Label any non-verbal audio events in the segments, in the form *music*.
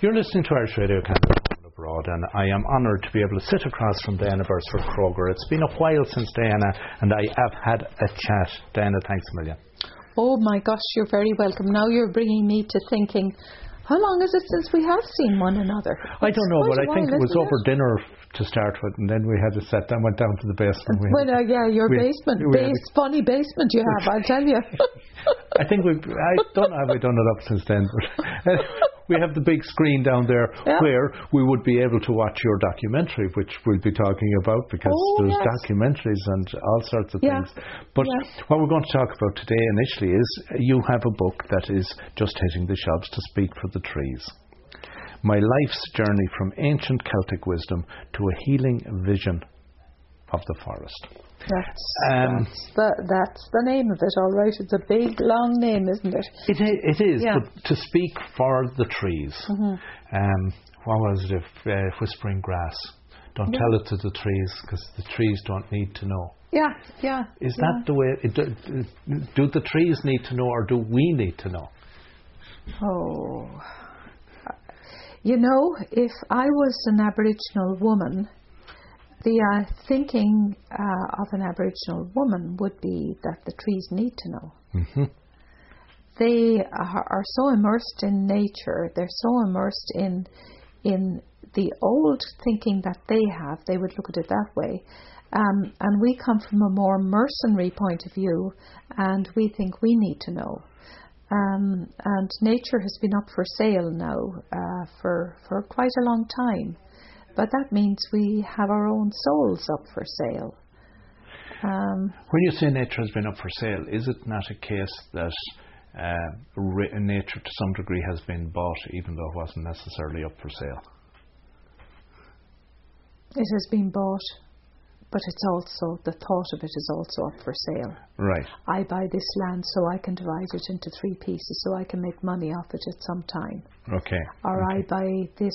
You're listening to Irish Radio Canada abroad, and I am honoured to be able to sit across from Diana Beresford Kroeger. It's been a while since Diana, and I have had a chat. Diana, thanks a million. Oh my gosh, you're very welcome. Now you're bringing me to thinking, how long is it since we have seen one another? I don't know, but I think while, it was over dinner to start with, and then we had to set down, went down to the basement. We Well, uh, yeah, your we- basement, we base, funny basement you have, I'll tell you. *laughs* I think we've, I don't know have we done it up since then, but *laughs* we have the big screen down there Yeah. where we would be able to watch your documentary, which we'll be talking about because Oh, there's yes. documentaries and all sorts of Yeah. things. But Yeah. what we're going to talk about today initially is you have a book that is just hitting the shelves to speak for the trees. My life's journey from ancient Celtic wisdom to a healing vision of the forest. That's, Um, that's, the, that's the name of it, all right. It's a big, long name, isn't it? It is, it is Yeah. but to speak for the trees. Mhm. Um, what was it? If, uh, whispering grass. Don't tell it to the trees because the trees don't need to know. Yeah, yeah. Is yeah. that the way? It, do, do the trees need to know, or do we need to know? Oh. You know, if I was an Aboriginal woman, the uh, thinking uh, of an Aboriginal woman would be that the trees need to know. Mm-hmm. They are, are so immersed in nature, they're so immersed in in the old thinking that they have, they would look at it that way. Um, and we come from a more mercenary point of view, and we think we need to know. Um, and nature has been up for sale now uh, for for quite a long time, but that means we have our own souls up for sale. Um, When you say nature has been up for sale, is it not a case that uh, re- nature to some degree has been bought, even though it wasn't necessarily up for sale? it has been bought, but it's also the thought of it is also up for sale. Right. I buy this land so I can divide it into three pieces so I can make money off it at some time. Okay. Or I buy this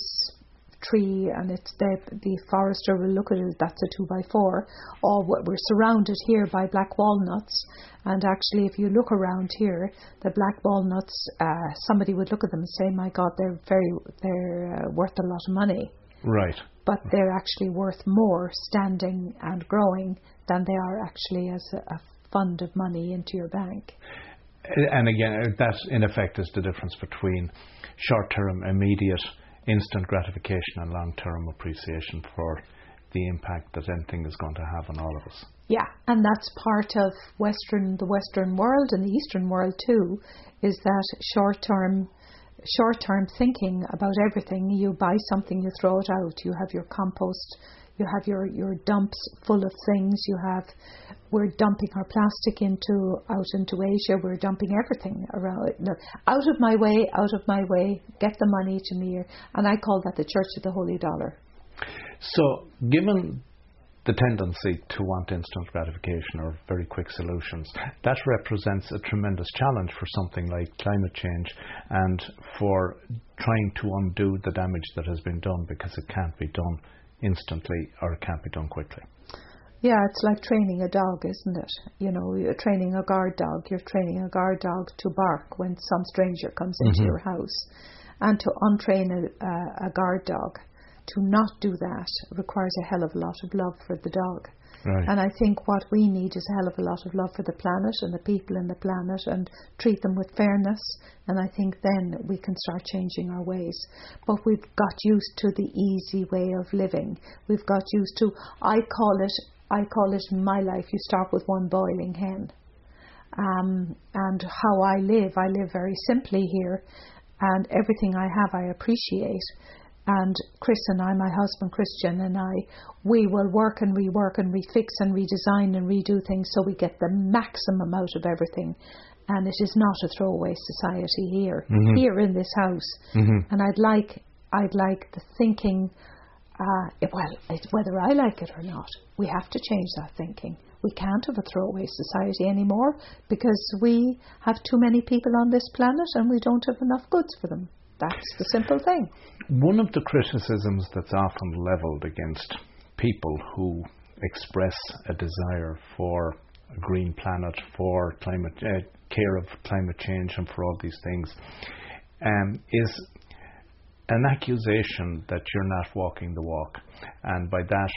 tree and it's the, the forester will look at it, that's a two by four. Or what- we're surrounded here by black walnuts. And actually, if you look around here, the black walnuts, uh, somebody would look at them and say, my God, they're very, they're uh, worth a lot of money. Right. But they're actually worth more standing and growing than they are actually as a, a fund of money into your bank. And again, uh, that in effect is the difference between short term, immediate, instant gratification and long term appreciation for the impact that anything is going to have on all of us. Yeah, and that's part of Western, the Western world and the Eastern world too, is that short-term, short-term thinking about everything. You buy something, you throw it out. You have your compost, you have your your dumps full of things. You have, we're dumping our plastic into out into Asia. We're dumping everything around. No, out of my way, out of my way. Get the money to me, and I call that the Church of the Holy Dollar. So, given the tendency to want instant gratification or very quick solutions, that represents a tremendous challenge for something like climate change and for trying to undo the damage that has been done because it can't be done instantly or it can't be done quickly. Yeah, it's like training a dog, isn't it? You know, you're training a guard dog. You're training a guard dog to bark when some stranger comes into Mhm. your house. And to untrain a, a guard dog, to not do that, requires a hell of a lot of love for the dog. Right. And I think what we need is a hell of a lot of love for the planet and the people in the planet and treat them with fairness. And I think then we can start changing our ways. But we've got used to the easy way of living. We've got used to, I call it, I call it my life, you start with one boiling hen. Um, and how I live, I live very simply here. And everything I have, I appreciate and Chris and I, my husband Christian and I, we will work and rework and refix and redesign and redo things so we get the maximum out of everything. And it is not a throwaway society here, Mhm. here in this house. Mhm. And I'd like, I'd like the thinking. Uh, well, whether I like it or not, we have to change that thinking. We can't have a throwaway society anymore because we have too many people on this planet and we don't have enough goods for them. That's the simple thing. One of the criticisms that's often levelled against people who express a desire for a green planet, for climate uh, care of climate change, and for all these things, um, is an accusation that you're not walking the walk. And by that,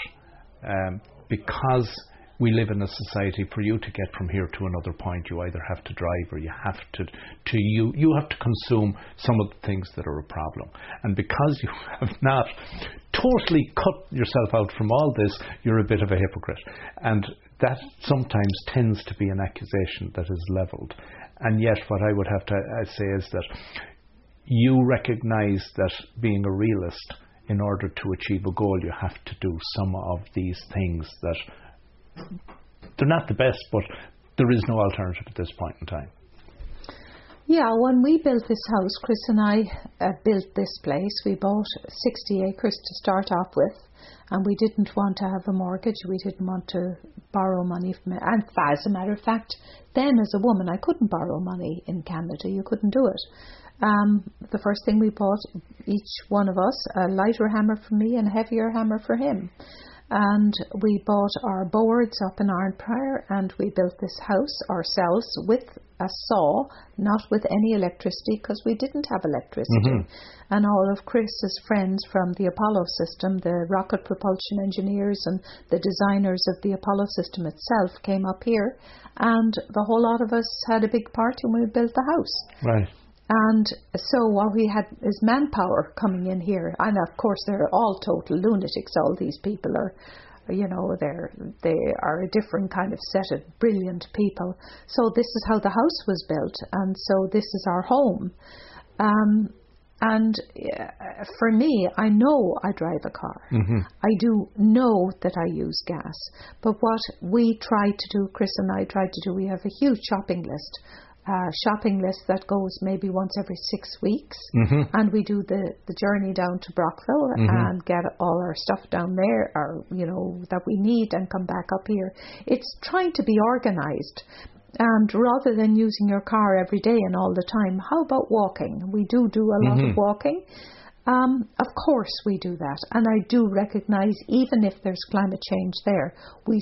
um, because we live in a society for you to get from here to another point you either have to drive or you have to to you you have to consume some of the things that are a problem. And because you *laughs* have not totally cut yourself out from all this you're a bit of a hypocrite. And that sometimes tends to be an accusation that is leveled. And yet what I would have to uh, say is that you recognize that being a realist in order to achieve a goal you have to do some of these things that they're not the best, but there is no alternative at this point in time. Yeah, when we built this house, Chris and I uh, built this place. We bought 60 acres to start off with, and we didn't want to have a mortgage. We didn't want to borrow money from it. And as a matter of fact, then as a woman, I couldn't borrow money in Canada. You couldn't do it. Um, the first thing we bought, each one of us, a lighter hammer for me and a heavier hammer for him and we bought our boards up in Arnprior and we built this house ourselves with a saw, not with any electricity because we didn't have electricity. Mm-hmm. And all of Chris's friends from the Apollo system, the rocket propulsion engineers and the designers of the Apollo system itself came up here and the whole lot of us had a big party when we built the house. Right. And so what we had is manpower coming in here, and of course they're all total lunatics. All these people are, you know, they're they are a different kind of set of brilliant people. So this is how the house was built, and so this is our home. Um, and uh, for me, I know I drive a car. Mm-hmm. I do know that I use gas. But what we try to do, Chris and I try to do, we have a huge shopping list uh, shopping list that goes maybe once every six weeks, mm-hmm. and we do the, the journey down to Brockville mm-hmm. and get all our stuff down there, or you know that we need, and come back up here. It's trying to be organised. And rather than using your car every day and all the time, how about walking? We do do a lot mm-hmm. of walking. Um, of course, we do that, and I do recognise even if there's climate change there, we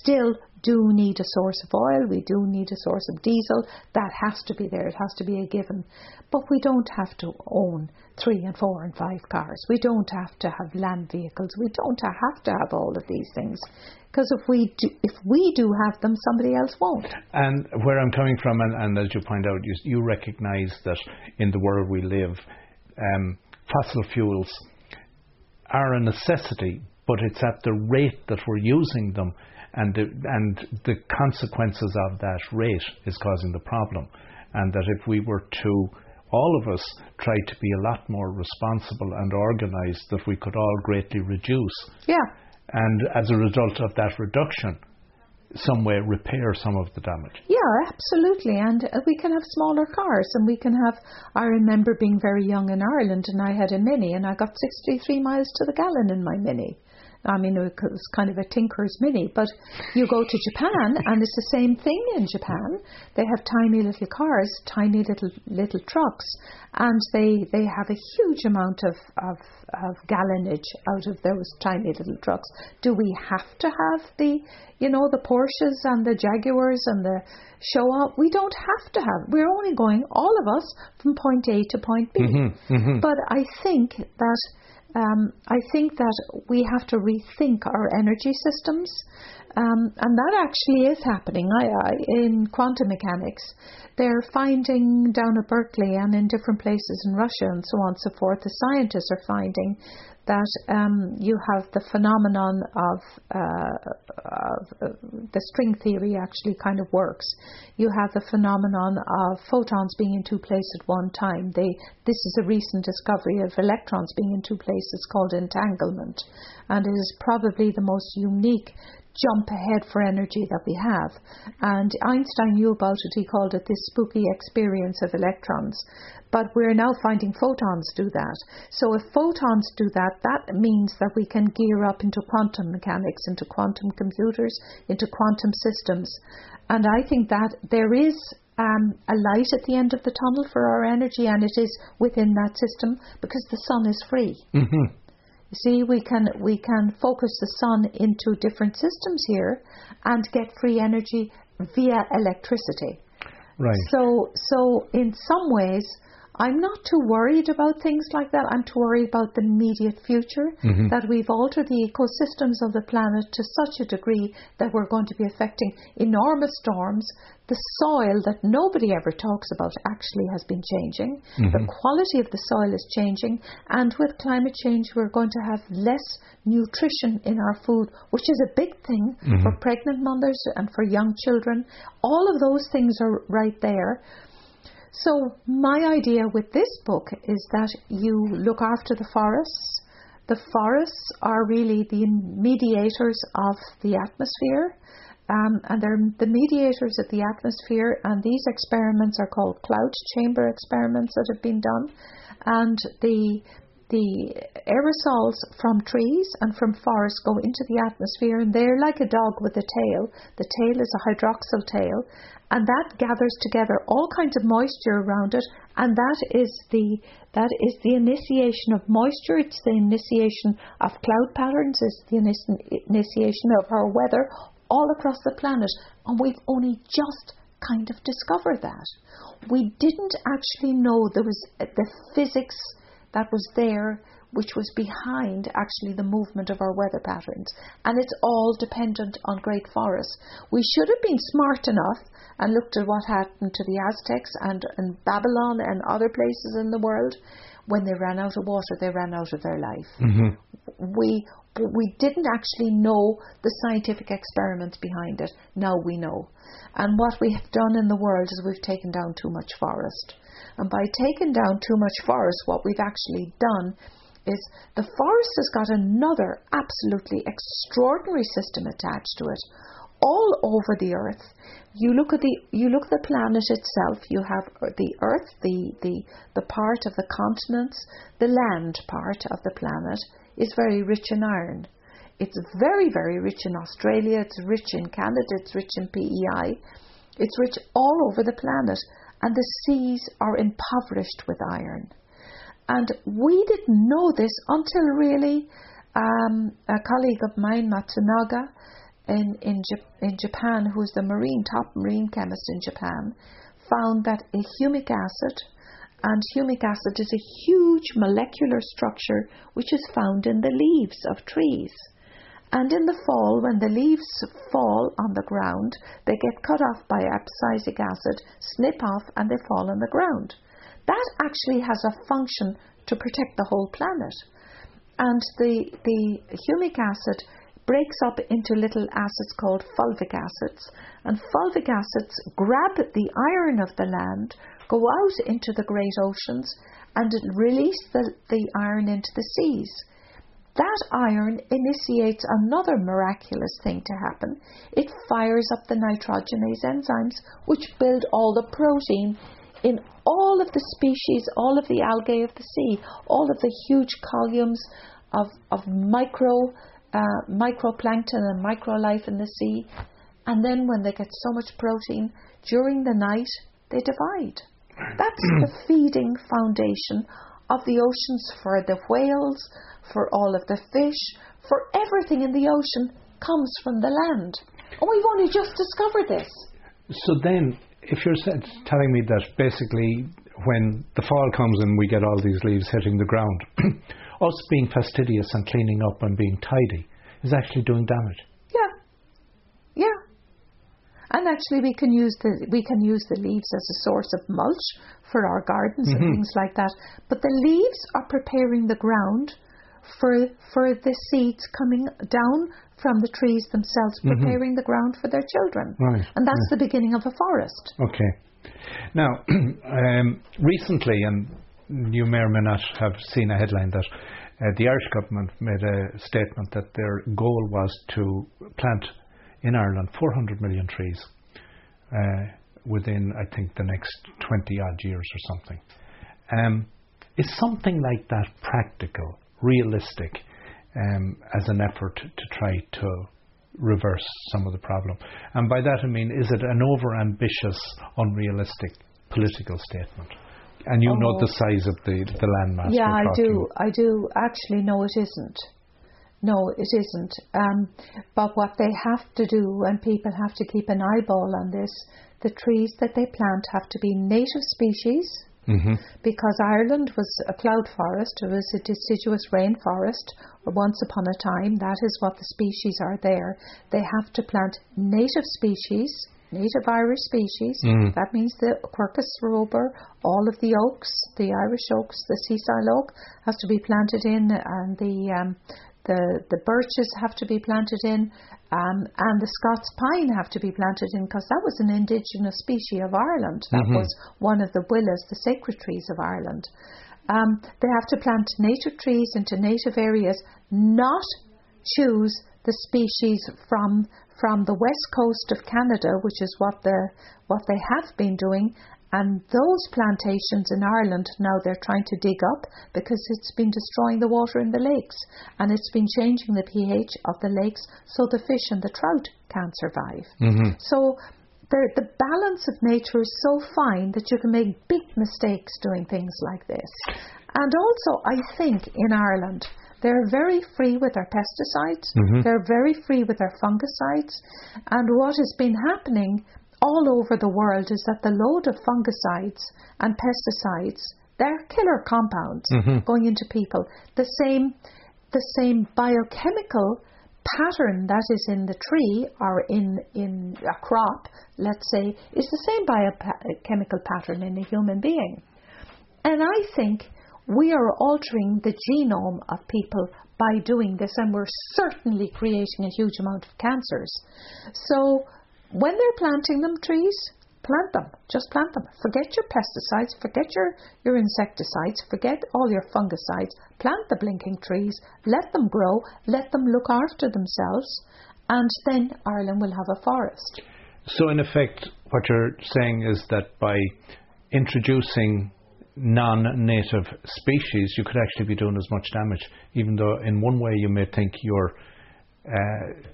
still do need a source of oil, we do need a source of diesel. That has to be there, it has to be a given. But we don't have to own three and four and five cars. We don't have to have land vehicles. We don't have to have all of these things. Because if we do, if we do have them, somebody else won't. And where I'm coming from, and, and as you point out, you, you recognise that in the world we live, um, fossil fuels are a necessity, but it's at the rate that we're using them and the, and the consequences of that rate is causing the problem. And that if we were to all of us try to be a lot more responsible and organised, that we could all greatly reduce. Yeah. And as a result of that reduction, some way repair some of the damage. Yeah, absolutely. And uh, we can have smaller cars and we can have. I remember being very young in Ireland and I had a Mini and I got 63 miles to the gallon in my Mini. I mean, it was kind of a tinker's mini. But you go to Japan, and it's the same thing in Japan. They have tiny little cars, tiny little little trucks, and they they have a huge amount of of, of gallonage out of those tiny little trucks. Do we have to have the you know the Porsches and the Jaguars and the show up? We don't have to have. We're only going all of us from point A to point B. Mm-hmm, mm-hmm. But I think that um, I think that we have to rethink our energy systems, um, and that actually is happening. I, I, in quantum mechanics, they're finding down at Berkeley and in different places in Russia and so on and so forth. The scientists are finding that um, you have the phenomenon of, uh, of uh, the string theory actually kind of works. You have the phenomenon of photons being in two places at one time. They, this is a recent discovery of electrons being in two places called entanglement, and it is probably the most unique jump ahead for energy that we have. And Einstein knew about it, he called it this spooky experience of electrons. But we're now finding photons do that. So if photons do that, that means that we can gear up into quantum mechanics, into quantum computers, into quantum systems. And I think that there is um, a light at the end of the tunnel for our energy, and it is within that system because the sun is free. Mm-hmm. You see, we can we can focus the sun into different systems here and get free energy via electricity. Right. So so in some ways I'm not too worried about things like that. I'm too worried about the immediate future, Mm-hmm. that we've altered the ecosystems of the planet to such a degree that we're going to be affecting enormous storms. The soil that nobody ever talks about actually has been changing. The quality of the soil is changing, and with climate change, we're going to have less nutrition in our food, which is a big thing for pregnant mothers and for young children. All of those things are right there. So, my idea with this book is that you look after the forests. The forests are really the mediators of the atmosphere, um, and they're the mediators of the atmosphere. And these experiments are called cloud chamber experiments that have been done, and the the aerosols from trees and from forests go into the atmosphere and they're like a dog with a tail. The tail is a hydroxyl tail and that gathers together all kinds of moisture around it and that is the that is the initiation of moisture, it's the initiation of cloud patterns, it's the initiation of our weather all across the planet and we've only just kind of discovered that. We didn't actually know there was the physics that was there, which was behind actually the movement of our weather patterns. And it's all dependent on great forests. We should have been smart enough and looked at what happened to the Aztecs and, and Babylon and other places in the world. When they ran out of water, they ran out of their life. Mm-hmm. We but we didn't actually know the scientific experiments behind it. Now we know. And what we have done in the world is we've taken down too much forest. And by taking down too much forest, what we've actually done is the forest has got another absolutely extraordinary system attached to it. All over the earth. You look at the you look at the planet itself. You have the earth the the the part of the continents. The land part of the planet is very rich in iron. It's very very rich in australia. It's rich in canada. It's rich in pei it's rich all over the planet and the seas are impoverished with iron and we didn't know this until really um, a colleague of mine, Matsunaga, in, in, in Japan, who's the marine top marine chemist in Japan, found that a humic acid, and humic acid is a huge molecular structure which is found in the leaves of trees. And in the fall, when the leaves fall on the ground, they get cut off by abscisic acid, snip off, and they fall on the ground. That actually has a function to protect the whole planet. And the, the humic acid breaks up into little acids called fulvic acids. And fulvic acids grab the iron of the land, go out into the great oceans, and release the, the iron into the seas. That iron initiates another miraculous thing to happen. It fires up the nitrogenase enzymes, which build all the protein in all of the species, all of the algae of the sea, all of the huge columns of, of micro uh, microplankton and microlife in the sea. And then when they get so much protein during the night, they divide. That's the feeding foundation of the oceans for the whales, for all of the fish, for everything in the ocean comes from the land. And we've only just discovered this. So then, if you're telling me that basically when the fall comes and we get all these leaves hitting the ground, *clears throat* us being fastidious and cleaning up and being tidy is actually doing damage. Yeah, yeah. And actually, we can use the we can use the leaves as a source of mulch for our gardens and things like that. But the leaves are preparing the ground for for the seeds coming down from the trees themselves, preparing the ground for their children. Right, And that's the beginning of a forest. Okay. Now, *clears throat* um, recently, and you may or may not have seen a headline that uh, the Irish government made a statement that their goal was to plant in Ireland 400 million trees within, I think, the next 20 odd years or something. Um, is something like that practical, realistic, um, as an effort to try to reverse some of the problem? And by that I mean, is it an over ambitious, unrealistic political statement? And you know Oh. the size of the, the landmass. Yeah, I do. I do. Actually, no, it isn't. No, it isn't. Um, but what they have to do, and people have to keep an eyeball on this, the trees that they plant have to be native species Mm-hmm. Because Ireland was a cloud forest, it was a deciduous rainforest once upon a time. That is what the species are there. They have to plant native species, native Irish species. Mm. That means the Quercus robur, all of the oaks, the Irish oaks, the sessile oak has to be planted in, and the um, the the birches have to be planted in, um, and the Scots pine have to be planted in because that was an indigenous species of Ireland. That mm-hmm. was one of the willows, the sacred trees of Ireland. Um, they have to plant native trees into native areas, not choose the species from from the west coast of Canada, which is what the what they have been doing, and those plantations in Ireland now they're trying to dig up because it's been destroying the water in the lakes and it's been changing the pH of the lakes so the fish and the trout can't survive. Mm-hmm. So the, the balance of nature is so fine that you can make big mistakes doing things like this. And also, I think in Ireland, they're very free with their pesticides, mm-hmm. they're very free with their fungicides, and what has been happening all over the world is that the load of fungicides and pesticides, they're killer compounds mm-hmm. going into people. The same, the same biochemical pattern that is in the tree or in, in a crop, let's say, is the same biochemical pattern in a human being. And I think we are altering the genome of people by doing this, and we're certainly creating a huge amount of cancers. So when they're planting them trees, plant them. Just plant them. Forget your pesticides, forget your, your insecticides, forget all your fungicides. Plant the blinking trees, let them grow, let them look after themselves, and then Ireland will have a forest. So, in effect, what you're saying is that by introducing non native species, you could actually be doing as much damage, even though in one way you may think you're uh,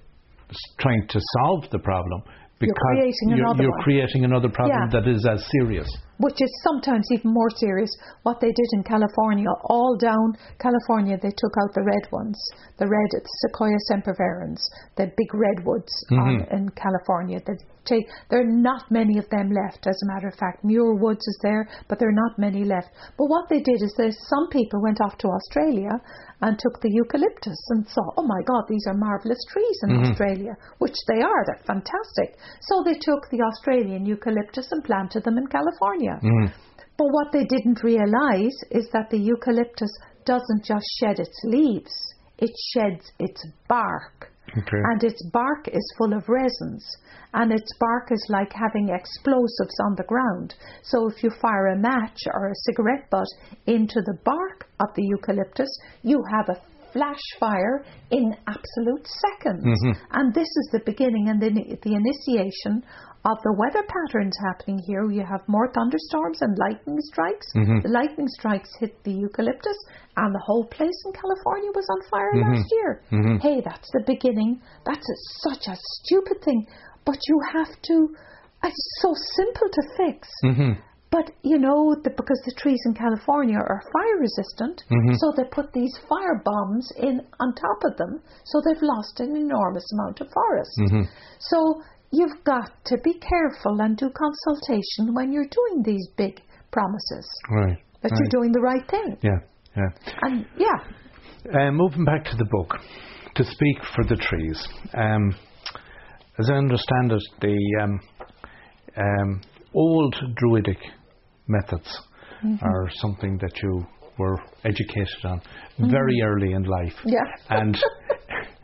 trying to solve the problem because you're creating you're, another you're creating another problem yeah. that is as serious. Which is sometimes even more serious. What they did in California, all down California, they took out the red ones, the red Sequoia sempervirens, the big redwoods mm-hmm. on, in California. Take, there are not many of them left, as a matter of fact. Muir Woods is there, but there are not many left. But what they did is that some people went off to Australia and took the eucalyptus and saw, oh my God, these are marvellous trees in mm-hmm. Australia, which they are, they're fantastic. So they took the Australian eucalyptus and planted them in California. Mm-hmm. But what they didn't realise is that the eucalyptus doesn't just shed its leaves, it sheds its bark. Okay. And its bark is full of resins. And its bark is like having explosives on the ground. So if you fire a match or a cigarette butt into the bark of the eucalyptus, you have a flash fire in absolute seconds. Mm-hmm. And this is the beginning and the, the initiation of the weather patterns happening here. You have more thunderstorms and lightning strikes. Mm-hmm. The lightning strikes hit the eucalyptus, and the whole place in California was on fire mm-hmm. last year. Mm-hmm. Hey, that's the beginning. That's a, such a stupid thing, but you have to. It's so simple to fix. Mm-hmm. But you know, the, because the trees in California are fire resistant, mm-hmm. so they put these fire bombs in on top of them, so they've lost an enormous amount of forest. Mm-hmm. So you've got to be careful and do consultation when you're doing these big promises. Right. That right. you're doing the right thing. Yeah, yeah. And yeah. Uh, moving back to the book, to speak for the trees. Um, as I understand it, the um, um, old druidic methods mm-hmm. are something that you were educated on mm-hmm. very early in life. Yeah. And *laughs*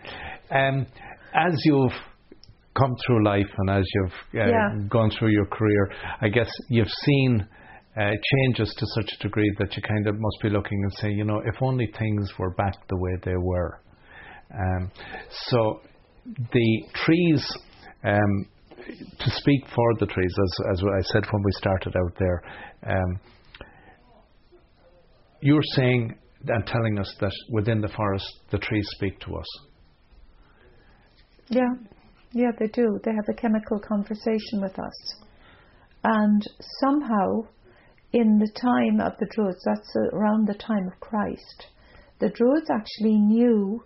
*laughs* um, as you've come through life and as you've uh, yeah. gone through your career, I guess you've seen uh, changes to such a degree that you kind of must be looking and saying, you know, if only things were back the way they were. Um, so the trees, um, to speak for the trees, as, as I said when we started out there, um, you're saying and telling us that within the forest the trees speak to us. Yeah. Yeah, they do. They have a chemical conversation with us. And somehow, in the time of the Druids, that's around the time of Christ, the Druids actually knew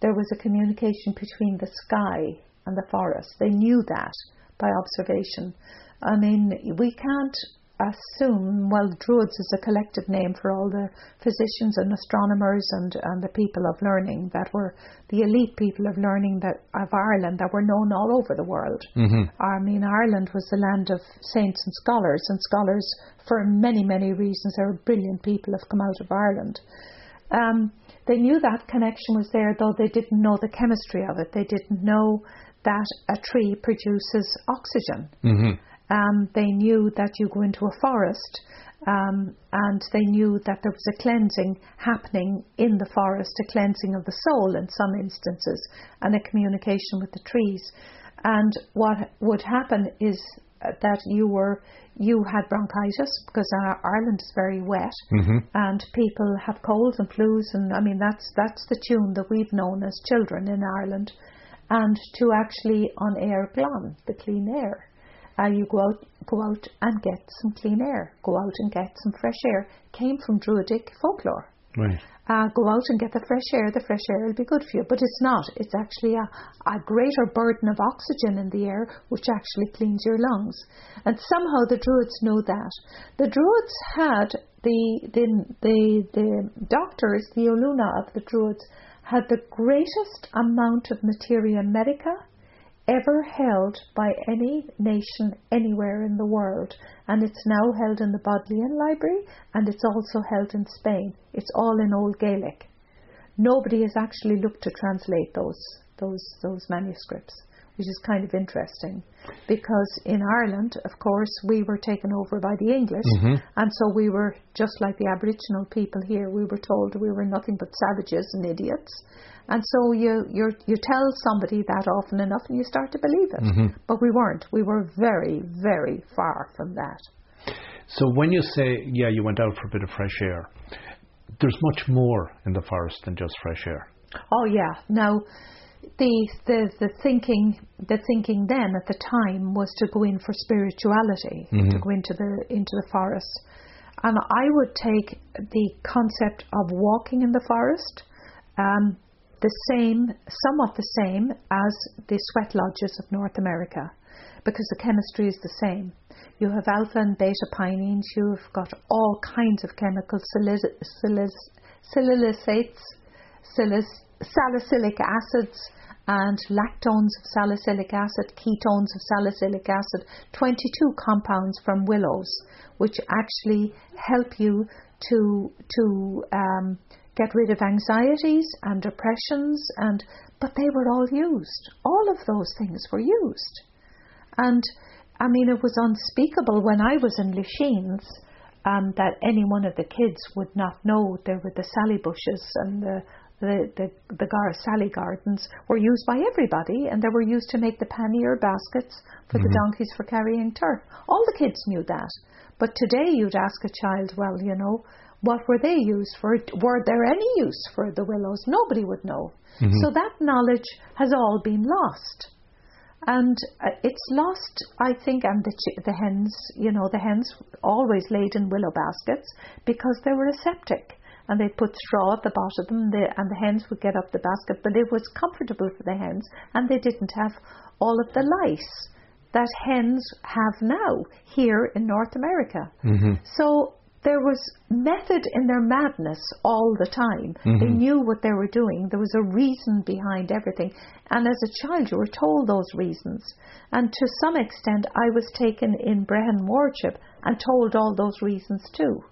there was a communication between the sky and the forest. They knew that by observation. I mean, we can't assume, well, Druids is a collective name for all the physicians and astronomers and, and the people of learning that were the elite people of learning that of Ireland that were known all over the world. Mm-hmm. I mean, Ireland was the land of saints and scholars, and scholars, for many, many reasons, there are brilliant people have come out of Ireland. Um, they knew that connection was there, though they didn't know the chemistry of it. They didn't know that a tree produces oxygen. Mm-hmm. Um, they knew that you go into a forest, um, and they knew that there was a cleansing happening in the forest, a cleansing of the soul in some instances, and a communication with the trees. And what would happen is that you were you had bronchitis because Ireland is very wet, mm-hmm. and people have colds and flus, and I mean that's that's the tune that we've known as children in Ireland, and to actually on air glan, the clean air. Uh, you go out, go out and get some clean air. Go out and get some fresh air. Came from Druidic folklore. Right. Uh, go out and get the fresh air. The fresh air will be good for you, but it's not. It's actually a, a greater burden of oxygen in the air, which actually cleans your lungs. And somehow the Druids know that. The Druids had the the the, the doctors, the Oluna of the Druids, had the greatest amount of materia medica ever held by any nation anywhere in the world. And it's now held in the Bodleian Library and it's also held in Spain. It's all in Old Gaelic. Nobody has actually looked to translate those those those manuscripts, which is kind of interesting. Because in Ireland, of course, we were taken over by the English Mhm. and so we were just like the Aboriginal people here, we were told we were nothing but savages and idiots. And so you you you tell somebody that often enough, and you start to believe it. Mhm. But we weren't. We were very, very far from that. So when you say, yeah, you went out for a bit of fresh air, there's much more in the forest than just fresh air. Oh yeah. Now, the the the thinking the thinking then at the time was to go in for spirituality, Mhm. to go into the into the forest, and I would take the concept of walking in the forest. Um, the same, somewhat the same as the sweat lodges of North America, because the chemistry is the same. You have alpha and beta pinene, you've got all kinds of chemicals, salicylates, salic- salicylic acids, and lactones of salicylic acid, ketones of salicylic acid, 22 compounds from willows, which actually help you to to um, get rid of anxieties and depressions and but they were all used. All of those things were used. And i mean it was unspeakable when i was in Lisheens um, that any one of the kids would not know there were the sally bushes and the the, the, the gar- Sally gardens were used by everybody and they were used to make the pannier baskets for the donkeys for carrying turf. All the kids knew that. But today you'd ask a child, well, you know, what were they used for? Were there any use for the willows? Nobody would know. So that knowledge has all been lost. And uh, it's lost, I think, and the, chi- the hens, you know, the hens always laid in willow baskets because they were aseptic. And they put straw at the bottom, and the, and the hens would get up the basket, but it was comfortable for the hens, and they didn't have all of the lice that hens have now here in North America. Mm-hmm. So there was method in their madness all the time. They knew what they were doing. There was a reason behind everything. And as a child, you were told those reasons. And to some extent, I was taken in Brehon Wardship and told all those reasons too.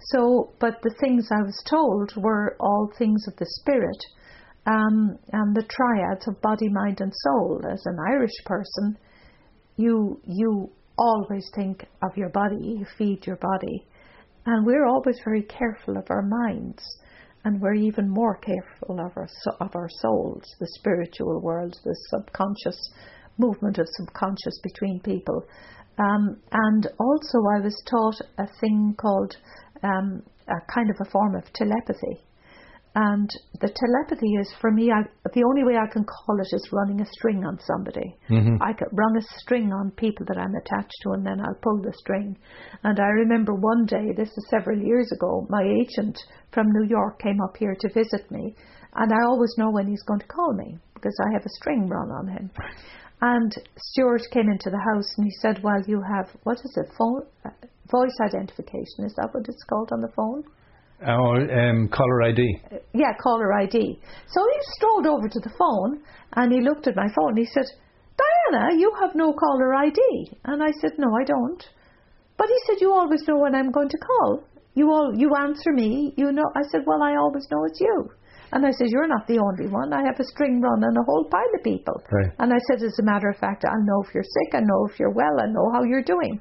So, but the things I was told were all things of the spirit um, and the triads of body, mind, and soul. As an Irish person, you you always think of your body, you feed your body, and we're always very careful of our minds, and we're even more careful of our of our souls, the spiritual world, the subconscious movement of subconscious between people. Um, and also, I was taught a thing called um, a kind of a form of telepathy. And the telepathy is, for me, I, the only way I can call it is running a string on somebody. I could run a string on people that I'm attached to, and then I'll pull the string. And I remember one day, this is several years ago, my agent from New York came up here to visit me, and I always know when he's going to call me because I have a string run on him. And Stuart came into the house and he said, Well, you have, what is it, phone, uh, voice identification. Is that what it's called on the phone? Or um, caller ID. Uh, yeah, caller ID. So he strolled over to the phone and he looked at my phone and he said, Diana, you have no caller ID. And I said, No, I don't. But he said, You always know when I'm going to call. You all you answer me, you know I said, Well I always know it's you. And I said, You're not the only one. I have a string run and a whole pile of people. Right. And I said, As a matter of fact, I know if you're sick, I know if you're well, I know how you're doing.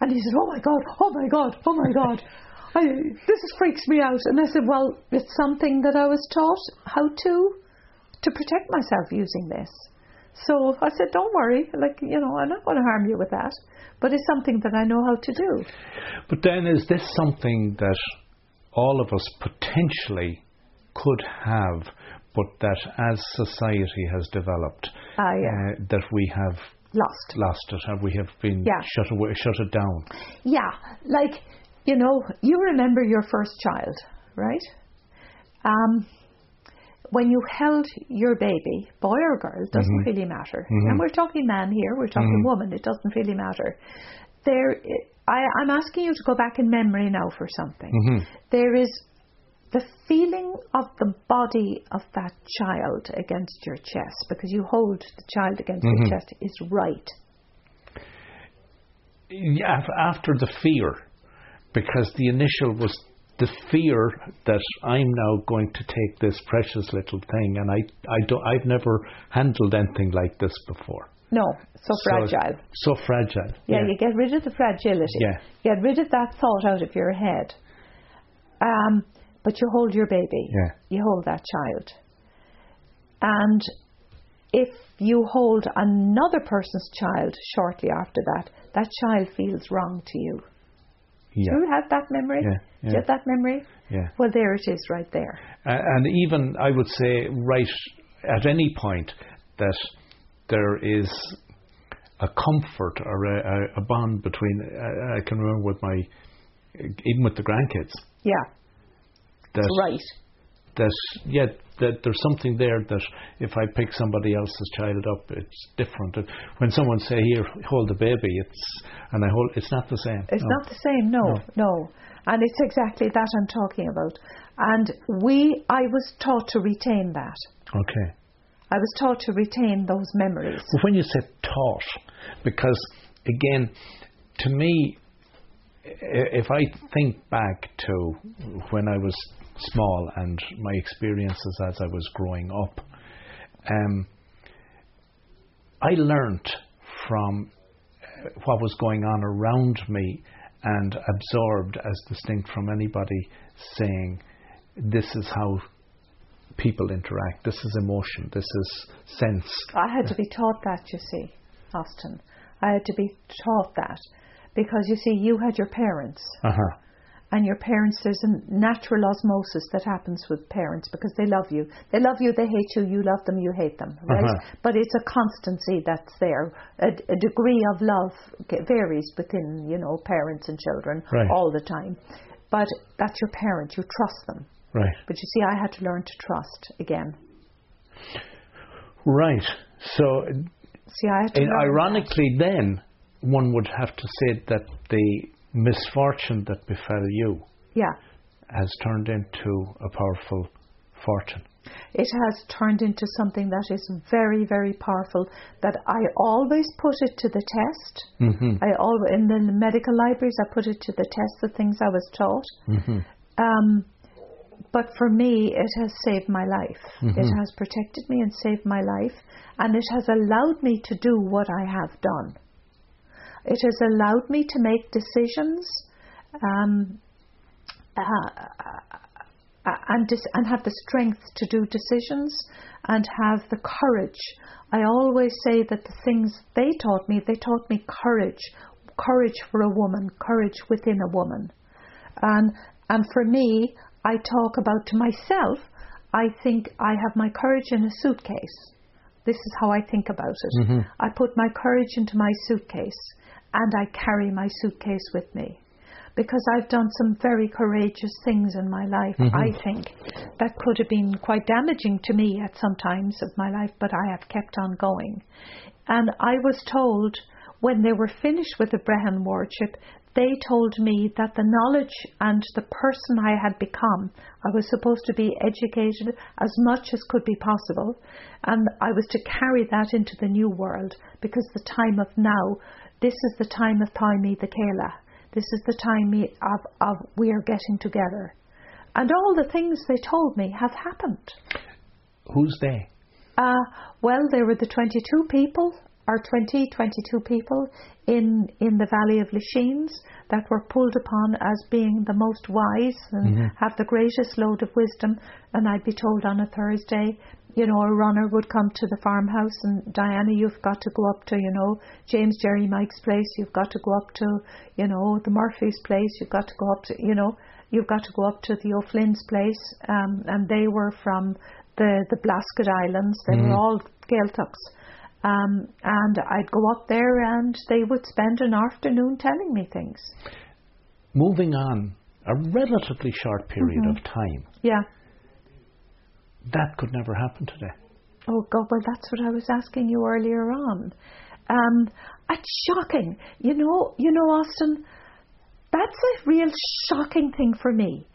And he said, Oh my God, oh my God, oh my God. *laughs* I, this freaks me out. And I said, Well, it's something that I was taught how to to protect myself using this. So I said, Don't worry, like, you know, I'm not going to harm you with that. But it's something that I know how to do. But then is this something that all of us potentially could have, but that as society has developed, Ah, yeah. uh, that we have Lost. lost it and we have been Yeah. shut away, shut it down. Yeah, like you know, you remember your first child, right? Um, when you held your baby, boy or girl, doesn't mm-hmm. really matter. Mm-hmm. And we're talking man here, we're talking mm-hmm. woman. It doesn't really matter. There, I, I'm asking you to go back in memory now for something. There is the feeling of the body of that child against your chest, because you hold the child against your chest, is right. Yeah, after the fear, because the initial was the fear that I'm now going to take this precious little thing, and I, I don't, I've never handled anything like this before. No, so So- fragile. So fragile. Yeah, you get rid of the fragility. Yeah. Get rid of that thought out of your head. Um, but you hold your baby. Yeah. You hold that child. And if you hold another person's child shortly after that, that child feels wrong to you. yeah, Do you have that memory? Yeah, Do you have that memory? yeah. Well, there it is right there. A- and even I would say right at any point that there is a comfort or a, a, a bond between. I, I can remember with my even with the grandkids Yeah, that right. that yeah that there's something there that if I pick somebody else's child up, it's different. When someone say here hold the baby, it's and I hold it's not the same. It's no. not the same, no, no, And it's exactly that I'm talking about. And we, I was taught to retain that. okay. I was taught to retain those memories. Well, when you say taught, because again, to me, if I think back to when I was small and my experiences as I was growing up, um, I learnt from uh, what was going on around me and absorbed as distinct from anybody saying, this is how people interact, this is emotion, this is sense. I had to be taught that, you see, Austin. I had to be taught that. Because you see, you had your parents, Uh huh. And your parents, there's a natural osmosis that happens with parents because they love you. They love you, they hate you, you love them, you hate them, right? Uh-huh. But it's a constancy that's there. A, a degree of love varies within, you know, parents and children Right. all the time. But that's your parent, you trust them. Right. But you see, I had to learn to trust again. Right. So, See, I had to and learn that. ironically, then one would have to say that the misfortune that befell you Yeah. has turned into a powerful fortune. it has turned into something that is very, very powerful. That I always put it to the test. Mm-hmm. I always in the medical libraries I put it to the test. The things I was taught. Mm-hmm. Um, but for me, it has saved my life. Mm-hmm. It has protected me and saved my life, and it has allowed me to do what I have done. It has allowed me to make decisions. Um, uh, uh, and dis- and have the strength to do decisions and have the courage. I always say that the things they taught me, they taught me courage, courage for a woman, courage within a woman. And and for me, I talk about to myself. I think I have my courage in a suitcase. This is how I think about it. I put my courage into my suitcase, and I carry my suitcase with me because I've done some very courageous things in my life, Mm-hmm. I think, that could have been quite damaging to me at some times of my life, but I have kept on going. And I was told when they were finished with the Brehon Wardship, they told me that the knowledge and the person I had become, I was supposed to be educated as much as could be possible, and I was to carry that into the new world because the time of now, this is the time of Taimi the Kela. This is the time of, of we are getting together. And all the things they told me have happened. Who's they? Uh, well, there were the 22 people, or 20, 22 people in, in the Valley of Lisheens that were pulled upon as being the most wise and have the greatest load of wisdom. And I'd be told on a Thursday, you know, a runner would come to the farmhouse and Diana, you've got to go up to, you know, James Jerry Mike's place, you've got to go up to, you know, the Murphy's place, you've got to go up to, you know, you've got to go up to the O'Flynn's place. Um, and they were from the, the Blasket Islands, they were all Gaeltachts. Um, and I'd go up there and they would spend an afternoon telling me things. Moving on, a relatively short period Mm-hmm. of time. Yeah. That could never happen today. Oh God, well that's what I was asking you earlier on. Um, it's shocking. You know, you know, Austin, that's a real shocking thing for me.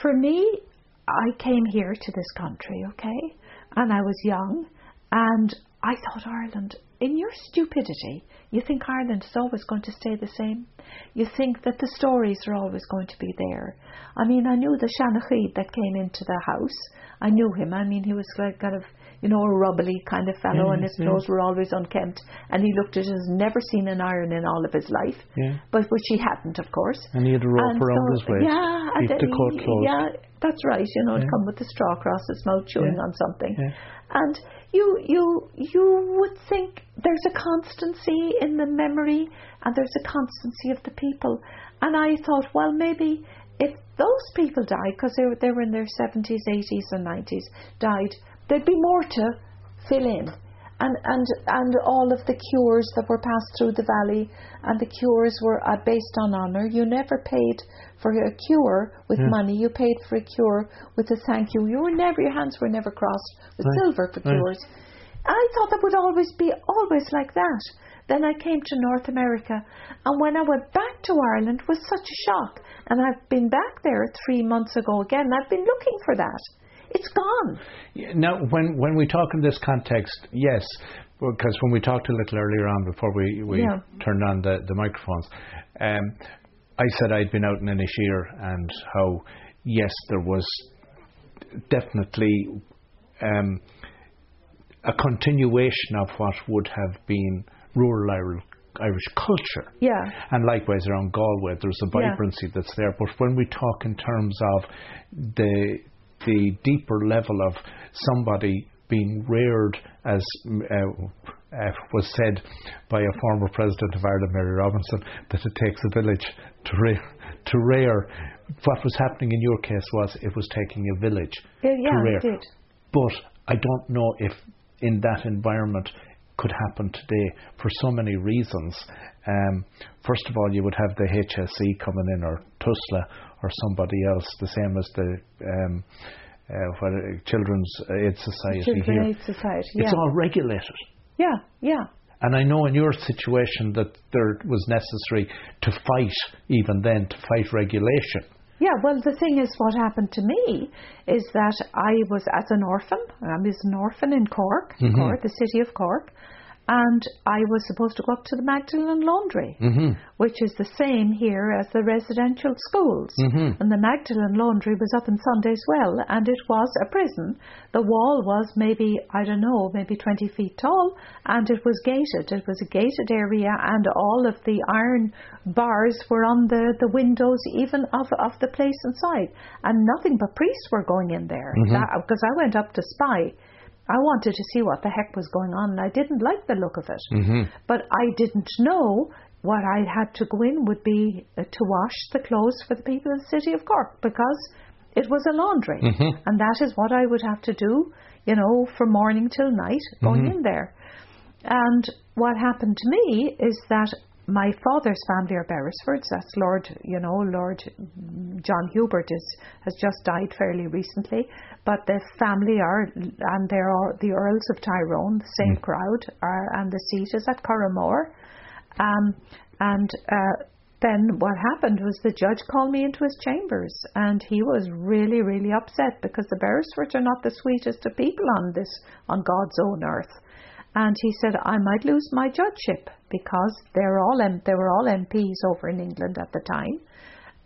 For me, I came here to this country, okay, and I was young, and I thought Ireland. In your stupidity, you think Ireland is always going to stay the same. You think that the stories are always going to be there. I mean, I knew the seanchaí that came into the house. I knew him. I mean, he was like kind of, you know, a rubbly kind of fellow, and mm, his yeah. clothes were always unkempt, and he looked as as never seen an iron in all of his life. Yeah. But which he hadn't, of course. And he had a rope And around so- his waist. Yeah, and the then he- closed. Yeah, that's right. You know, Yeah. come with the straw across his mouth, chewing on something. And you, you, you would think there's a constancy in the memory, and there's a constancy of the people. And I thought, well, maybe if those people died, because they were they were in their seventies, eighties, and nineties, died, there'd be more to fill in. And, and and all of the cures that were passed through the valley, and the cures were uh, based on honour. You never paid for a cure with money. You paid for a cure with a thank you. You were never your hands were never crossed with Right. silver for Right. cures. I thought that would always be always like that. Then I came to North America, and when I went back to Ireland, it was such a shock. And I've been back there three months ago again. I've been looking for that. It's gone. Yeah, Now, when when we talk in this context, yes, because when we talked a little earlier on before we, we Yeah. turned on the, the microphones, um, I said I'd been out in Inisheer and how, yes, there was definitely um, a continuation of what would have been rural Irish, culture. Yeah. And likewise around Galway, there's a Yeah. vibrancy that's there. But when we talk in terms of the the deeper level of somebody being reared, as uh, uh, was said by a former president of Ireland, Mary Robinson, that it takes a village to rear. To rear, what was happening in your case was it was taking a village Yeah, to yeah, rear. But I don't know if in that environment could happen today for so many reasons. Um, first of all, you would have the HSE coming in, or TUSLA, or somebody else, the same as the um, uh, what, uh, Children's Aid Society Children here. Aid Society. Yeah. It's all regulated. yeah, yeah. And I know in your situation that there was necessary to fight, even then, to fight regulation. Yeah, well, the thing is, what happened to me is that I was as an orphan. I was an orphan in Cork, Mm-hmm. Cork, the city of Cork, and I was supposed to go up to the Magdalen Laundry, Mm-hmm. which is the same here as the residential schools. Mm-hmm. And the Magdalen Laundry was up in Sunday's Well, and it was a prison. The wall was maybe, I don't know, maybe 20 feet tall, and it was gated. It was a gated area, and all of the iron bars were on the, the windows, even of, of the place inside. And nothing but priests were going in there. Because I went up to spy. I wanted to see what the heck was going on, and I didn't like the look of it. Mm-hmm. But I didn't know what I had to go in would be uh, to wash the clothes for the people in the city of Cork because it was a laundry. Mm-hmm. And that is what I would have to do, you know, from morning till night, going Mm-hmm. in there. And what happened to me is that my father's family are Beresfords. That's Lord, you know, Lord John Hubert is has just died fairly recently. But the family are, and they're the Earls of Tyrone, the same mm. crowd, are, and the seat is at Curraghmore. Um, and uh, then what happened was the judge called me into his chambers, and he was really, really upset because the Beresfords are not the sweetest of people on this, on God's own earth. And he said I might lose my judgeship because they're all M- they were all MPs over in England at the time.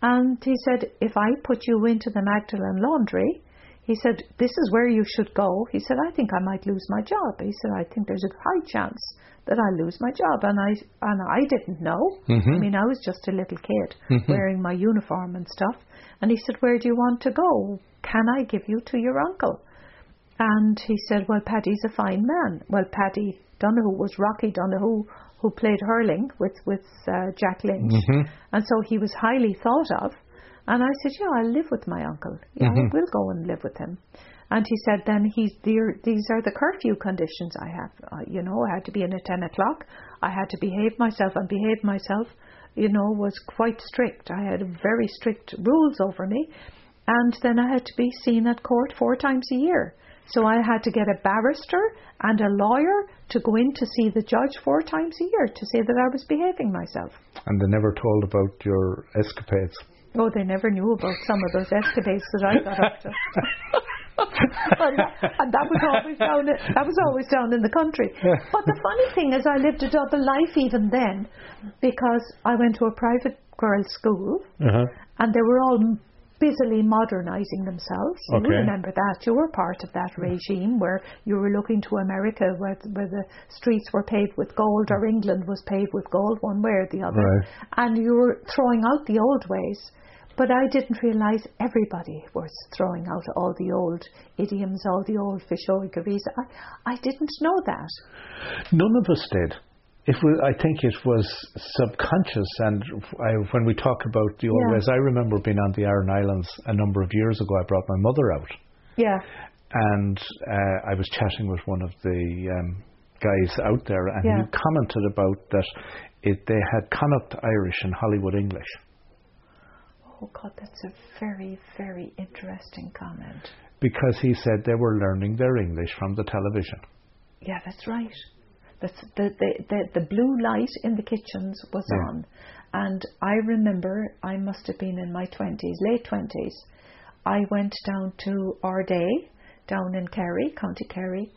And he said, if I put you into the Magdalen Laundry, he said, this is where you should go. He said, I think I might lose my job. He said, I think there's a high chance that I lose my job. And I and I didn't know. Mm-hmm. I mean, I was just a little kid mm-hmm. wearing my uniform and stuff. And he said, where do you want to go? Can I give you to your uncle? And he said, well, Paddy's a fine man. Well, Paddy Donoghue was Rocky Donoghue who played hurling with with uh, Jack Lynch, mm-hmm. and so he was highly thought of. And I said, yeah, I'll live with my uncle. Yeah, mm-hmm. I will go and live with him. And he said, then he's these are the curfew conditions I have. Uh, you know, I had to be in at 10 o'clock. I had to behave myself and behave myself, you know, was quite strict. I had very strict rules over me. And then I had to be seen at court four times a year. So I had to get a barrister and a lawyer to go in to see the judge four times a year to say that I was behaving myself. And they never told about your escapades? Oh, they never knew about some of those escapades that I got up to. *laughs* and, and that was always down. That was always down in the country. But the funny thing is, I lived a double life even then, because I went to a private girls' school, uh-huh. and they were all busily modernising themselves. Okay. You remember that. You were part of that regime where you were looking to America where, where the streets were paved with gold or England was paved with gold, one way or the other. Right. And you were throwing out the old ways. But I didn't realise everybody was throwing out all the old idioms, all the old fish oil I, I didn't know that. None of us did it was, I think it was subconscious. And I, when we talk about the old yeah. ways, I remember being on the Aran Islands a number of years ago. I brought my mother out. Yeah. And uh, I was chatting with one of the um, guys out there, and yeah. he commented about that it, they had Connacht Irish and Hollywood English. Oh God, that's a very, very interesting comment. Because he said they were learning their English from the television. Yeah, that's right the, the, the, the, blue light in the kitchens was yeah. on. And I remember I must have been in my 20s, late 20s. I went down to Ardea, down in Kerry, County Kerry,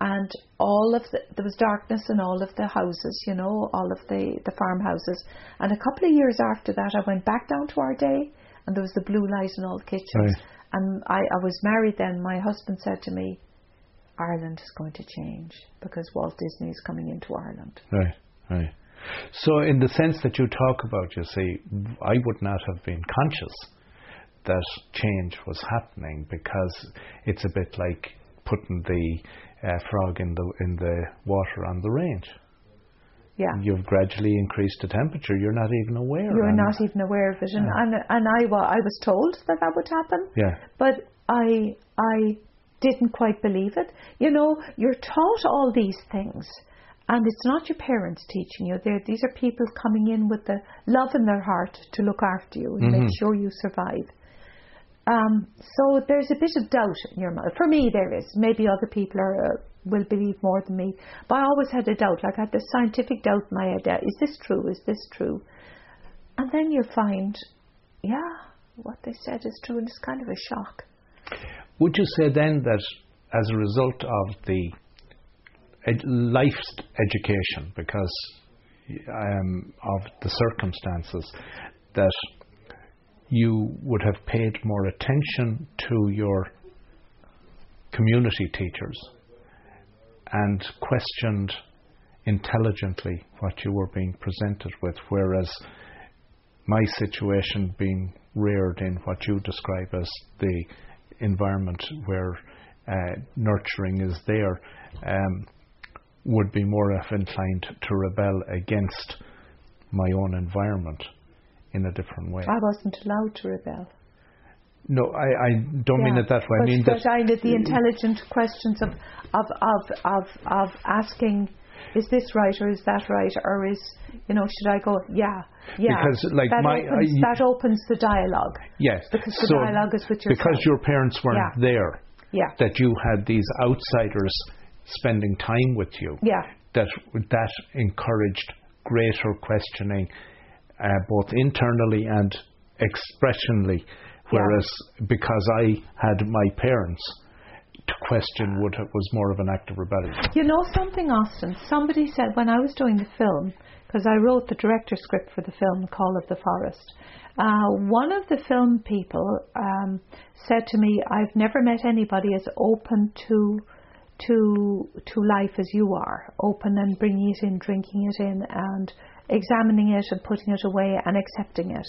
and all of the, there was darkness in all of the houses, you know, all of the, the farmhouses. And a couple of years after that, I went back down to Ardea, and there was the blue light in all the kitchens. Right. And I, I was married then. My husband said to me, Ireland is going to change because Walt Disney is coming into Ireland. Right, right. So, in the sense that you talk about, you see, I would not have been conscious that change was happening because it's a bit like putting the uh, frog in the in the water on the range. Yeah. You've gradually increased the temperature. You're not even aware. You're not even aware of it, and yeah. and, and I well, I was told that that would happen. Yeah. But I I didn't quite believe it. You know, you're taught all these things. And it's not your parents teaching you. They're, these are people coming in with the love in their heart to look after you and mm-hmm. make sure you survive. Um, so there's a bit of doubt in your mind. For me, there is. Maybe other people are, uh, will believe more than me. But I always had a doubt. Like I had this scientific doubt in my head. Is this true? Is this true? And then you find, yeah, what they said is true, and it's kind of a shock. Would you say then that as a result of the ed- life education, because um, of the circumstances, that you would have paid more attention to your community teachers and questioned intelligently what you were being presented with, whereas my situation being reared in what you describe as the environment where uh, nurturing is there um, would be more inclined to rebel against my own environment in a different way. I wasn't allowed to rebel. No, I, I don't yeah, mean it that way. I mean that I the intelligent questions of, of, of, of, of asking is this right or is that right or is you know should I go yeah yeah Because, like, that my- opens, I- that opens the dialogue Yes. because the So dialogue is with yourself because your parents weren't Yeah. there, yeah that you had these outsiders spending time with you. yeah That that encouraged greater questioning, uh, both internally and expressionally. Whereas because I had my parents, question would was more of an act of rebellion. You know something, Austin? Somebody said when I was doing the film, because I wrote the director's script for the film Call of the Forest, uh, one of the film people um, said to me, "I've never met anybody as open to." To to life as you are, open and bringing it in, drinking it in, and examining it and putting it away and accepting it.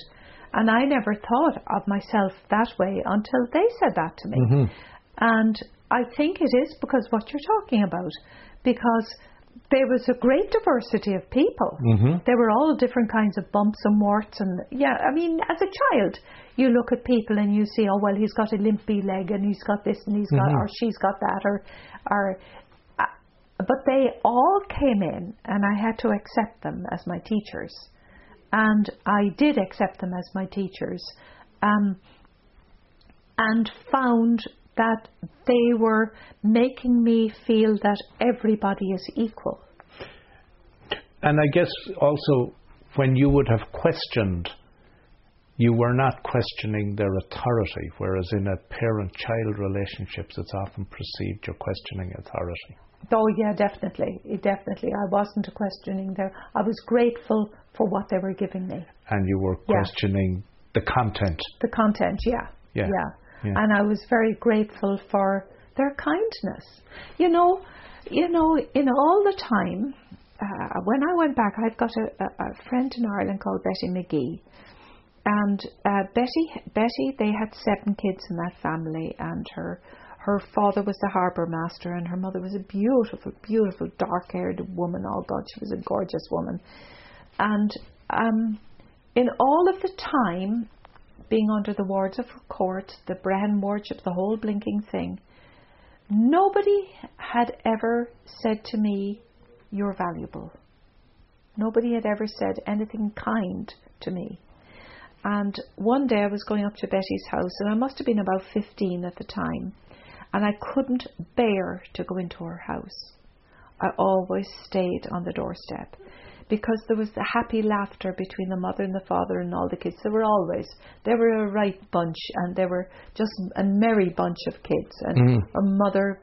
And I never thought of myself that way until they said that to me. And I think it is because what you're talking about, because there was a great diversity of people. Mm-hmm. There were all different kinds of bumps and warts, and yeah, I mean, as a child, you look at people and you see, oh well, he's got a limpy leg, and he's got this, and he's got, or she's got that, or, or. uh, But they all came in, and I had to accept them as my teachers, and I did accept them as my teachers. Um, and found that they were making me feel that everybody is equal. And I guess also when you would have questioned, you were not questioning their authority, whereas in a parent child relationships, it's often perceived you're questioning authority. Oh yeah, definitely, definitely. I wasn't questioning their. I was grateful for what they were giving me. And you were Yeah. questioning the content. The content, yeah, Yeah. Yeah. And I was very grateful for their kindness. You know, you know, in all the time uh, when I went back, I've got a, a, a friend in Ireland called Betty McGee, and uh, Betty, Betty, they had seven kids in that family, and her her father was the harbour master, and her mother was a beautiful, beautiful dark-haired woman. Oh God, she was a gorgeous woman, and um, in all of the time being under the wards of court, the Brehon wardship, the whole blinking thing, nobody had ever said to me, You're valuable. Nobody had ever said anything kind to me. And one day I was going up to Betty's house, and I must have been about 15 at the time, and I couldn't bear to go into her house. I always stayed on the doorstep because there was the happy laughter between the mother and the father and all the kids. They were always, they were a right bunch and they were just a merry bunch of kids. And a mother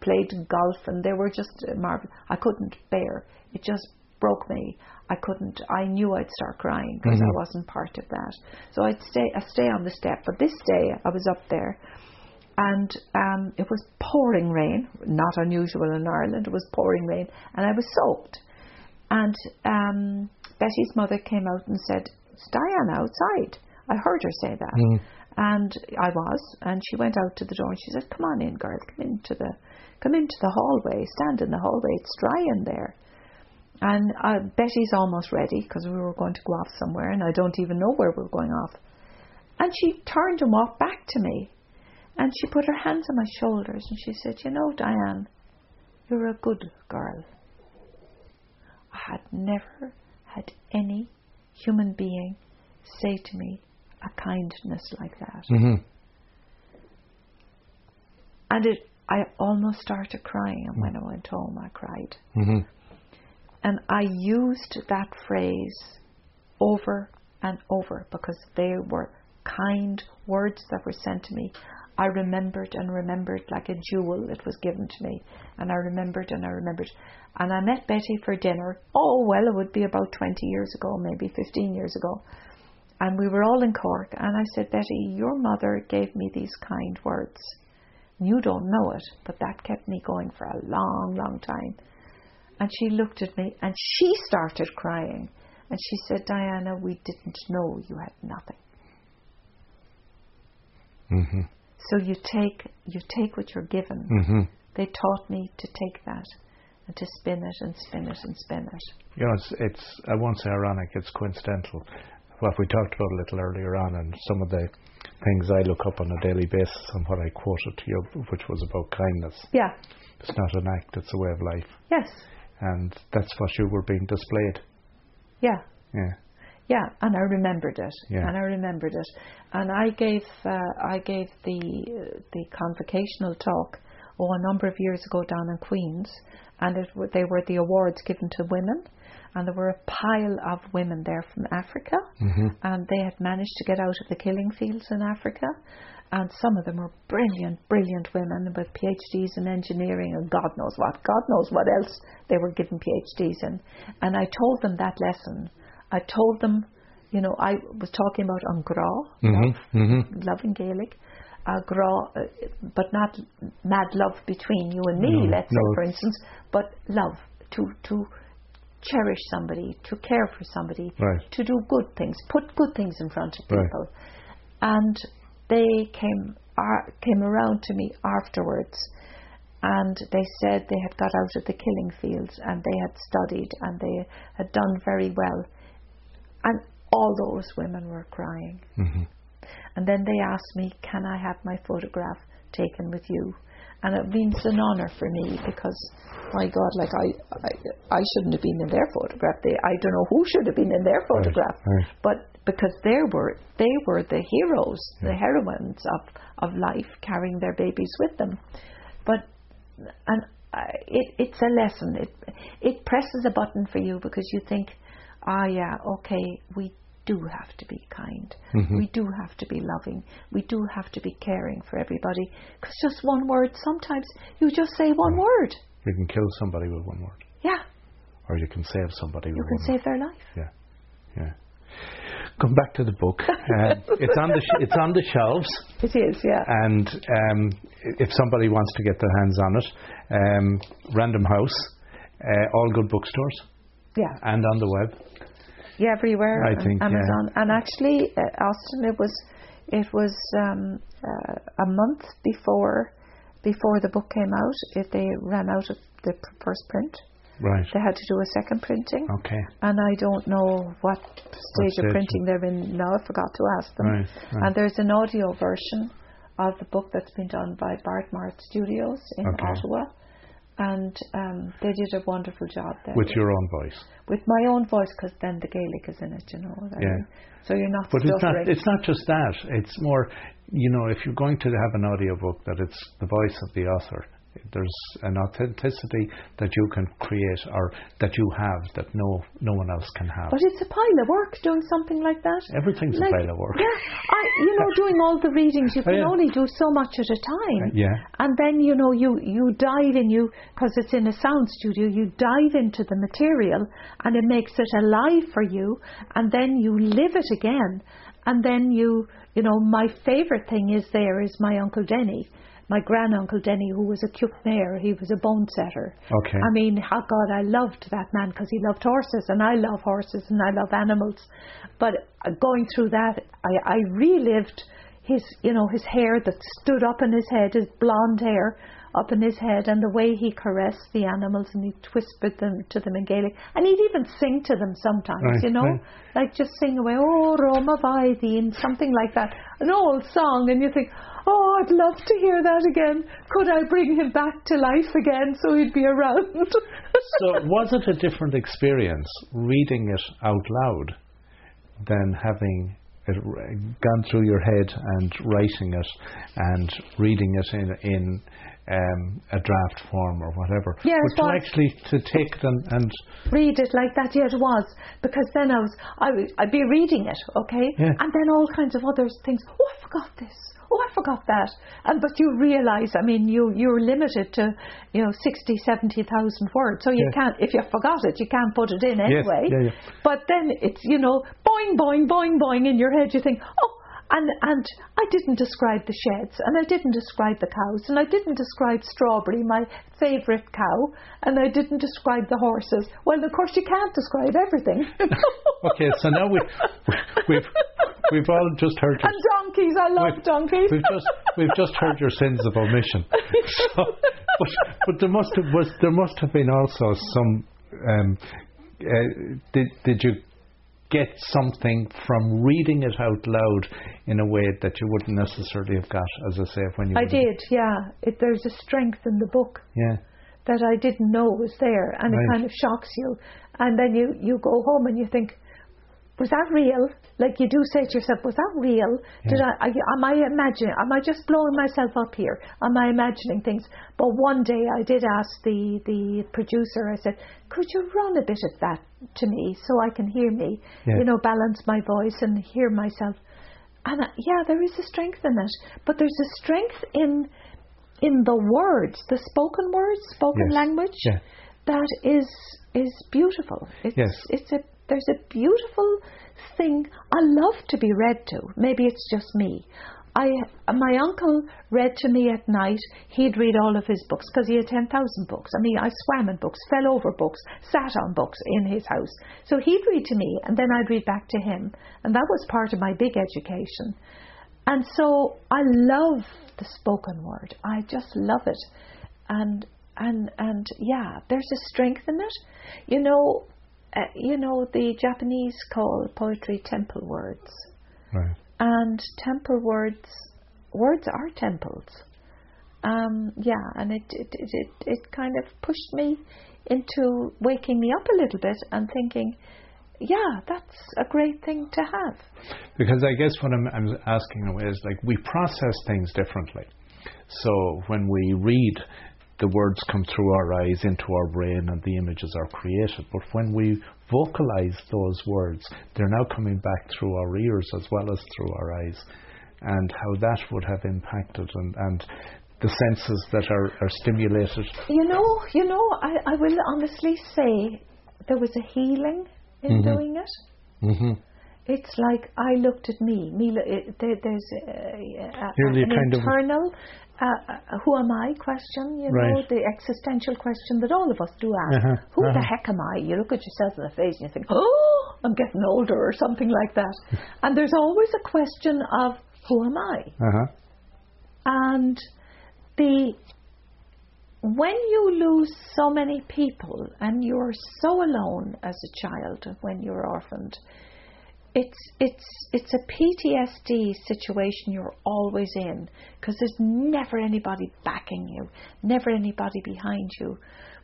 played golf and they were just marvelous. I couldn't bear. It just broke me. I couldn't, I knew I'd start crying because I wasn't part of that. So I'd stay, I stay on the step. But this day I was up there and um, it was pouring rain, not unusual in Ireland. It was pouring rain, and I was soaked. And um, Betty's mother came out and said, "It's Diana outside." I heard her say that, and I was. And she went out to the door and she said, "Come on in, girl. Come into the, come into the hallway. Stand in the hallway. It's dry in there." And uh, Betty's almost ready because we were going to go off somewhere, and I don't even know where we're going off. And she turned and walked back to me. And she put her hands on my shoulders and she said, You know, Diane, you're a good girl. Had never had any human being say to me a kindness like that. Mm-hmm. And it, I almost started crying. And when I went home, I cried. Mm-hmm. And I used that phrase over and over because they were kind words that were sent to me. I remembered and remembered like a jewel it was given to me. And I remembered and I remembered. And I met Betty for dinner. Oh, well, it would be about 20 years ago, maybe 15 years ago. And we were all in Cork. And I said, Betty, your mother gave me these kind words. You don't know it, but that kept me going for a long, long time. And she looked at me and she started crying. And she said, Diana, we didn't know you had nothing. Mm-hmm. So you take you take what you're given. Mm-hmm. They taught me to take that and to spin it and spin it and spin it. You know, it's, it's I won't say ironic, it's coincidental. What we talked about a little earlier on, and some of the things I look up on a daily basis, and what I quoted to you, which was about kindness. Yeah. It's not an act; it's a way of life. Yes. and that's what you were being displayed. Yeah. Yeah. Yeah, and I remembered it, Yeah. and I remembered it, and I gave uh, I gave the the convocational talk oh a number of years ago down in Queens, and it they were the awards given to women, and there were a pile of women there from Africa, and they had managed to get out of the killing fields in Africa, and some of them were brilliant, brilliant women with PhDs in engineering and God knows what, God knows what else they were given PhDs in, and I told them that lesson. I told them, you know, I was talking about an grá, love, Mm-hmm. love in Gaelic, a grá, uh, but not mad love between you and me, No, let's say, for instance, but love to to cherish somebody, to care for somebody, Right. to do good things, put good things in front of Right. people, and they came ar- came around to me afterwards. And they said they had got out of the killing fields and they had studied and they had done very well. And all those women were crying. Mm-hmm. And then they asked me, Can I have my photograph taken with you? And it means an honour for me because, my God, like I, I, I shouldn't have been in their photograph. They, I don't know who should have been in their photograph, right. but because they were, they were the heroes, the heroines of, of life, carrying their babies with them. But and uh, it, it's a lesson. It it presses a button for you because you think, ah, yeah, okay, we do have to be kind. We do have to be loving. We do have to be caring for everybody. Because just one word, sometimes you just say one word. You can kill somebody with one word, Yeah, or you can save somebody you can save their life. Yeah. Yeah. Come back to the book. *laughs* Uh, it's on the sh- it's on the shelves, It is, yeah. and um, if somebody wants to get their hands on it, um, Random House, uh, all good bookstores, yeah. and on the web. Yeah, everywhere. I think, yeah. Amazon. And actually, uh, Austin, it was it was um, uh, a month before before the book came out. If they ran out of the pr- first print, Right. they had to do a second printing. Okay. And I don't know what stage stage of printing they're in now. I forgot to ask them. Right, right. And there's an audio version of the book that's been done by Bartmart Studios in Okay. Ottawa. And um, they did a wonderful job there With your own voice. with my own voice because then the Gaelic is in it, you know. Yeah. mean? So you're not But it's not, it's not just that. It's more, you know, if you're going to have an audiobook, that it's the voice of the author. There's an authenticity that you can create or that you have that no no one else can have. but it's a pile of work doing something like that. Everything's Like, a pile of work. Yeah, I, you know, doing all the readings, you *laughs* Oh, can yeah. only do so much at a time. Uh, yeah. And then you know you you dive in you because it's in a sound studio. You dive into the material, and it makes it alive for you. And then you live it again. And then you you know my favorite thing is there is my uncle Denny. My granduncle Denny, who was a cute mayor, he was a bone setter. Okay. I mean, how God, I loved that man because he loved horses, and I love horses, and I love animals. But uh, going through that, I, I relived his, you know, his hair that stood up in his head, his blonde hair up in his head, and the way he caressed the animals and he whispered them to them in Gaelic, and he'd even sing to them sometimes, Right, you know, right. like just sing away, oh Roma Vaidi, and something like that, an old song, and you think, oh, I'd love to hear that again. Could I bring him back to life again so he'd be around? *laughs* so was it a different experience reading it out loud than having it gone through your head and writing it and reading it in in um, a draft form or whatever? Yeah, but to actually to take it and, and read it like that. Yeah, it was because then I was I would I'd be reading it, okay, Yeah. and then all kinds of other things. Oh, I forgot this. Oh, I forgot that. And but you realise, I mean, you you're limited to you know 60, 70,000 words, so you Yeah. can't if you forgot it, you can't put it in Yes, anyway. yeah, yeah. But then it's you know boing boing boing boing in your head. You think oh. And and I didn't describe the sheds, and I didn't describe the cows, and I didn't describe Strawberry, my favourite cow, and I didn't describe the horses. Well, of course, you can't describe everything. *laughs* okay. So now we we've we've all just heard your, and donkeys, I love We've- donkeys. We've just we've just heard your sins of omission. So, *laughs* but, but there must have was there must have been also some. Um, uh, did did you get something from reading it out loud in a way that you wouldn't necessarily have got, as I say, when you I did, yeah. It, there's a strength in the book. Yeah. that I didn't know was there, and Right. it kind of shocks you. And then you you go home and you think, was that real? Like you do say to yourself, was that real? Did I, I am I imagining? Am I just blowing myself up here? Am I imagining things? But one day I did ask the the producer. I said, could you run a bit of that to me so I can hear me? Yeah. You know, balance my voice and hear myself. And uh, yeah, there is a strength in it, but there's a strength in in the words, the spoken words, spoken Yes. language, Yeah. that is is beautiful. It's, Yes. it's a there's a beautiful thing. I love to be read to. Maybe it's just me. I my uncle read to me at night. He'd read all of his books because he had ten thousand books. I mean, I swam in books, fell over books, sat on books in his house. So he'd read to me, and then I'd read back to him, and that was part of my big education. And so I love the spoken word. I just love it. And and and yeah, there's a strength in it. You know, uh, you know the Japanese call poetry temple words. Right. And temple words words are temples. Um, yeah, and it it, it it it kind of pushed me into waking me up a little bit and thinking, yeah, that's a great thing to have. Because I guess what I'm, I'm asking is like we process things differently. So when we read, the words come through our eyes into our brain and the images are created. But when we vocalize those words, they're now coming back through our ears as well as through our eyes. And how that would have impacted and, and the senses that are, are stimulated. You know, you know, I, I will honestly say there was a healing in doing it. Mm-hmm. It's like I looked at me. Me, there, there's a, a, a an internal uh, uh, "Who am I?" question. You know, the existential question that all of us do ask. Uh-huh, Who the uh-huh. heck am I? You look at yourself in the face and you think, "Oh, I'm getting older," or something like that. *laughs* and there's always a question of "Who am I?" Uh-huh. And the when you lose so many people and you're so alone as a child when you're orphaned, it's it's it's a PTSD situation you're always in because there's never anybody backing you, never anybody behind you.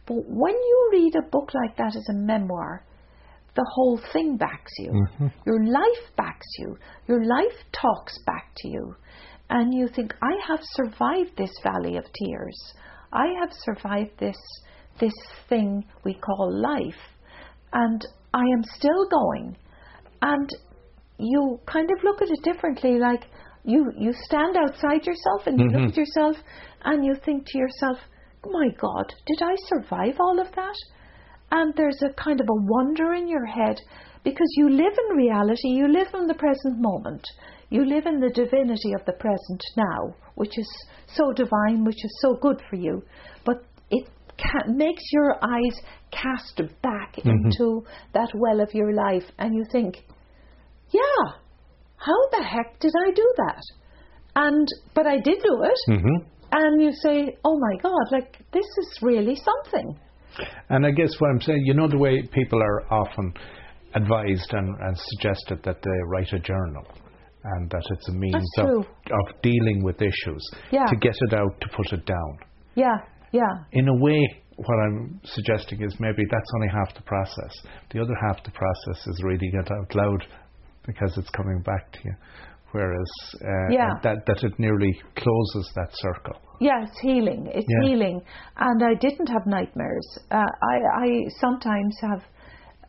But when you read a book like that as a memoir, the whole thing backs you. Mm-hmm. Your life backs you. Your life talks back to you. And you think, I have survived this valley of tears. I have survived this this thing we call life. And I am still going. And you kind of look at it differently, like you, you stand outside yourself and you look mm-hmm. at yourself and you think to yourself, my God, did I survive all of that? and there's a kind of a wonder in your head because you live in reality, you live in the present moment, you live in the divinity of the present now, which is so divine, which is so good for you, ca- makes your eyes cast back into that well of your life, and you think, yeah, how the heck did I do that? And but I did do it, Mm-hmm. and you say, oh my God, like this is really something. And I guess what I'm saying, you know, the way people are often advised and, and suggested that they write a journal and that it's a means of, of dealing with issues, Yeah. to get it out, to put it down. Yeah, yeah. In a way, what I'm suggesting is maybe that's only half the process. The other half the process is reading it out loud because it's coming back to you. Whereas uh, Yeah. that, that it nearly closes that circle. Yeah, it's healing. It's Yeah. healing. And I didn't have nightmares. Uh, I, I sometimes have.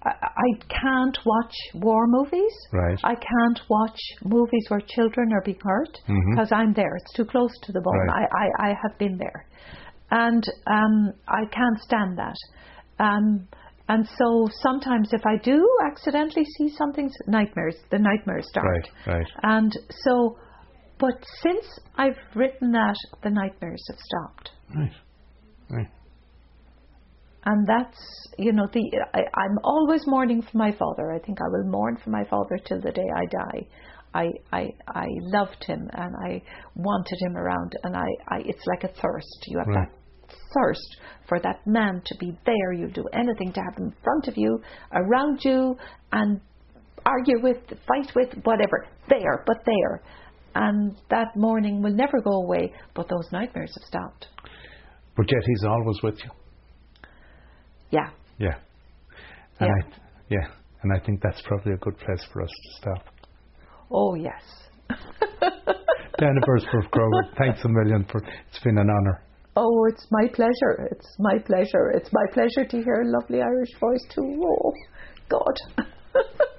I, can't watch war movies. Right. I can't watch movies where children are being hurt because I'm there. It's too close to the bone. Mm-hmm. Right. I, I, I have been there, and um, I can't stand that. Um, and so sometimes if I do accidentally see something, nightmares, the nightmares start. Right, right. And so, but since I've written that, the nightmares have stopped. Right. Right. And that's, you know, the I, I'm always mourning for my father. I think I will mourn for my father till the day I die. I, I, I loved him and I wanted him around, and I, I it's like a thirst. You have Right. that thirst for that man to be there. You'll do anything to have him in front of you, around you, and argue with, fight with, whatever. There, but there. And that morning will never go away, but those nightmares have stopped. But yet he's always with you. Yeah. Yeah. And Yeah. I, yeah. And I think that's probably a good place for us to stop. Oh yes. Diana Beresford-Kroeger, thanks a million for it's been an honour. Oh, it's my pleasure. It's my pleasure. It's my pleasure to hear a lovely Irish voice too. Oh, God. *laughs*